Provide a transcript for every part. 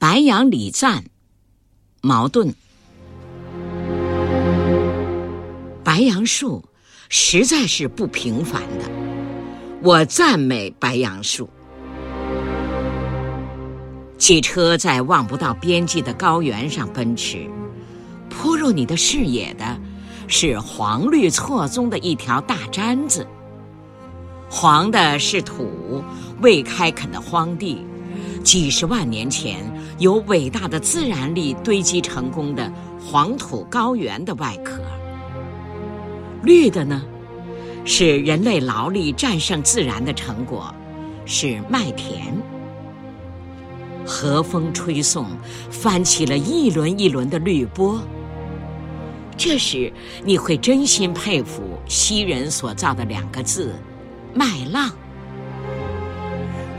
白杨礼赞，矛盾。白杨树实在是不平凡的，我赞美白杨树。汽车在望不到边际的高原上奔驰，扑入你的视野的是黄绿错综的一条大毡子。黄的是土，未开垦的荒地，几十万年前由伟大的自然力堆积成功的黄土高原的外壳。绿的呢，是人类劳力战胜自然的成果，是麦田。和风吹送，翻起了一轮一轮的绿波。这时，你会真心佩服西人所造的两个字。麦浪，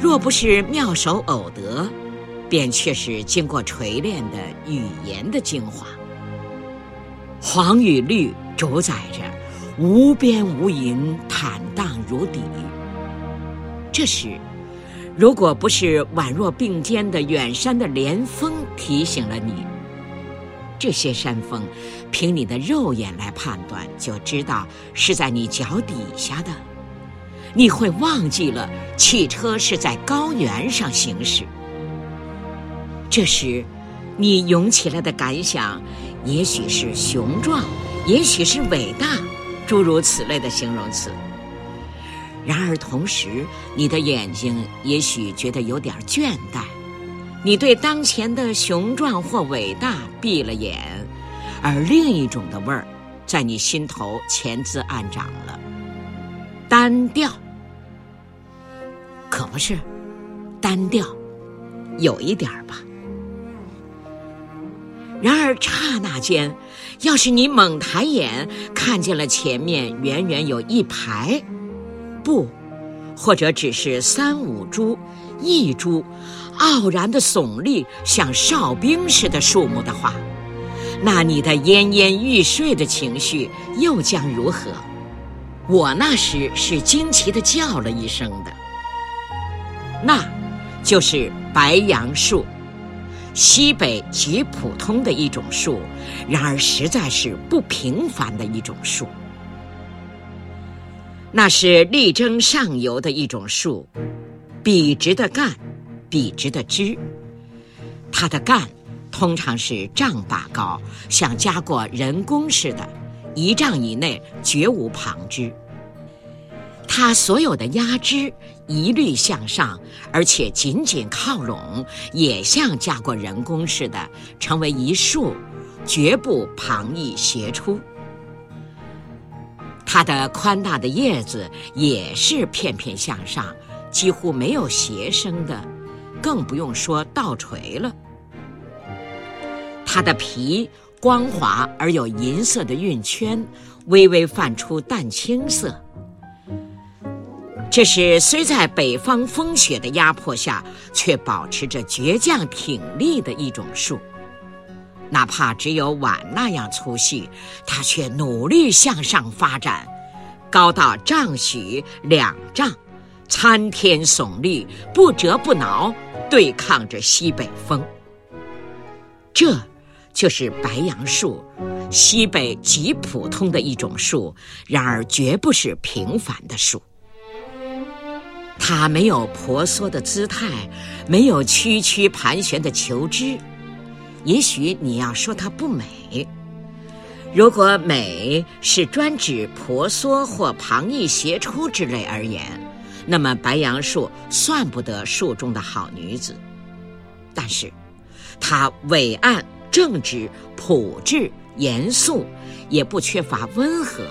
若不是妙手偶得，便却是经过锤炼的语言的精华。黄与绿主宰着无边无垠、坦荡如砥。这时，如果不是宛若并肩的远山的连峰提醒了你，这些山峰，凭你的肉眼来判断，就知道是在你脚底下的。你会忘记了汽车是在高原上行驶。这时，你涌起来的感想，也许是雄壮，也许是伟大，诸如此类的形容词。然而同时，你的眼睛也许觉得有点倦怠，你对当前的雄壮或伟大闭了眼，而另一种的味儿，在你心头潜滋暗长了。单调，可不是，单调，有一点儿吧。然而刹那间，要是你猛抬眼看见了前面远远有一排，不，或者只是三五株、一株，傲然的耸立，像哨兵似的树木的话，那你的奄奄欲睡的情绪又将如何？我那时是惊奇的叫了一声的，那，就是白杨树，西北极普通的一种树，然而实在是不平凡的一种树。那是力争上游的一种树，笔直的干，笔直的枝，它的干通常是丈把高，像加过人工似的。一丈以内绝无旁枝，它所有的压枝一律向上，而且紧紧靠拢，也像架过人工似的，成为一束，绝不旁逸斜出。它的宽大的叶子也是片片向上，几乎没有斜生的，更不用说倒垂了。它的皮。光滑而有银色的晕圈，微微泛出淡青色。这是虽在北方风雪的压迫下，却保持着倔强挺立的一种树。哪怕只有碗那样粗细，它却努力向上发展，高到丈许两丈，参天耸立，不折不挠，对抗着西北风。这。就是白杨树，西北极普通的一种树，然而绝不是平凡的树。它没有婆娑的姿态，没有曲曲盘旋的球枝。也许你要说它不美。如果美是专指婆娑或旁逸斜出之类而言，那么白杨树算不得树中的好女子。但是，它伟岸。正直、朴质、严肃，也不缺乏温和，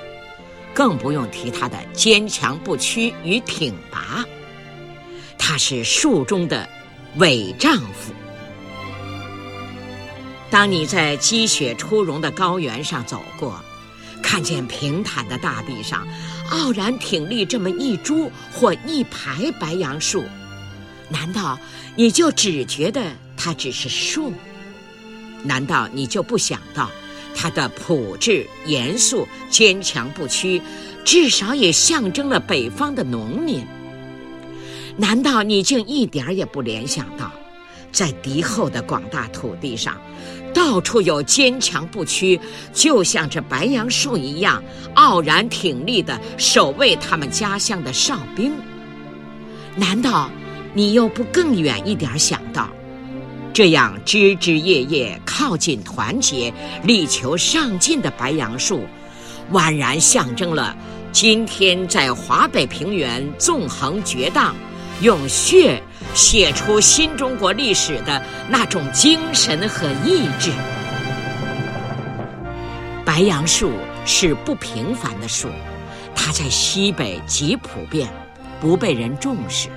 更不用提他的坚强不屈与挺拔。他是树中的伟丈夫。当你在积雪初融的高原上走过，看见平坦的大地上傲然挺立这么一株或一排白杨树，难道你就只觉得它只是树？难道你就不想到，他的朴质、严肃、坚强不屈，至少也象征了北方的农民？难道你竟一点儿也不联想到，在敌后的广大土地上，到处有坚强不屈，就像这白杨树一样傲然挺立的守卫他们家乡的哨兵。难道你又不更远一点想到，这样枝枝叶叶靠近团结、力求上进的白杨树，宛然象征了今天在华北平原纵横绝荡，用血写出新中国历史的那种精神和意志。白杨树是不平凡的树，它在西北极普遍。不被人重视，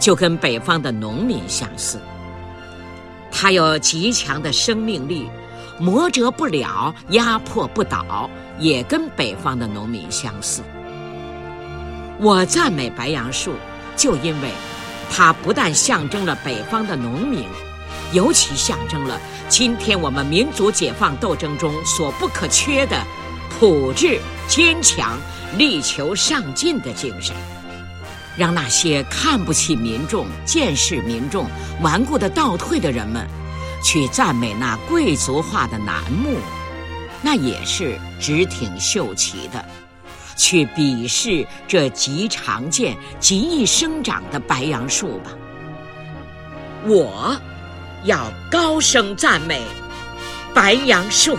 就跟北方的农民相似。它有极强的生命力，磨折不了，压迫不倒，也跟北方的农民相似。我赞美白杨树，就因为它不但象征了北方的农民，尤其象征了今天我们民族解放斗争中所不可缺的朴质、坚强、力求上进的精神。让那些看不起民众、见识民众、顽固的倒退的人们，去赞美那贵族化的楠木，那也是直挺秀奇的；去鄙视这极常见、极易生长的白杨树吧。我要高声赞美白杨树。